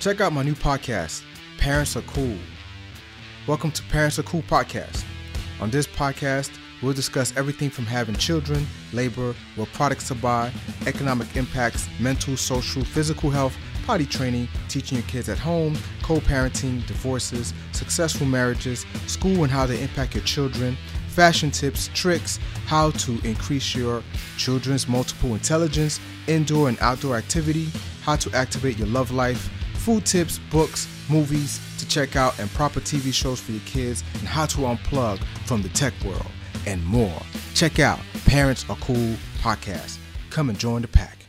Check out my new podcast, Parents Are Cool. Welcome to Parents Are Cool podcast. On this podcast, we'll discuss everything from having children, labor, what products to buy, economic impacts, mental, social, physical health, potty training, teaching your kids at home, co parenting, divorces, successful marriages, school and how they impact your children, fashion tips, tricks, how to increase your children's multiple intelligence, indoor and outdoor activity, how to activate your love life, food tips, books, movies to check out, and proper TV shows for your kids, and how to unplug from the tech world, and more. Check out Parents Are Cool podcast. Come and join the pack.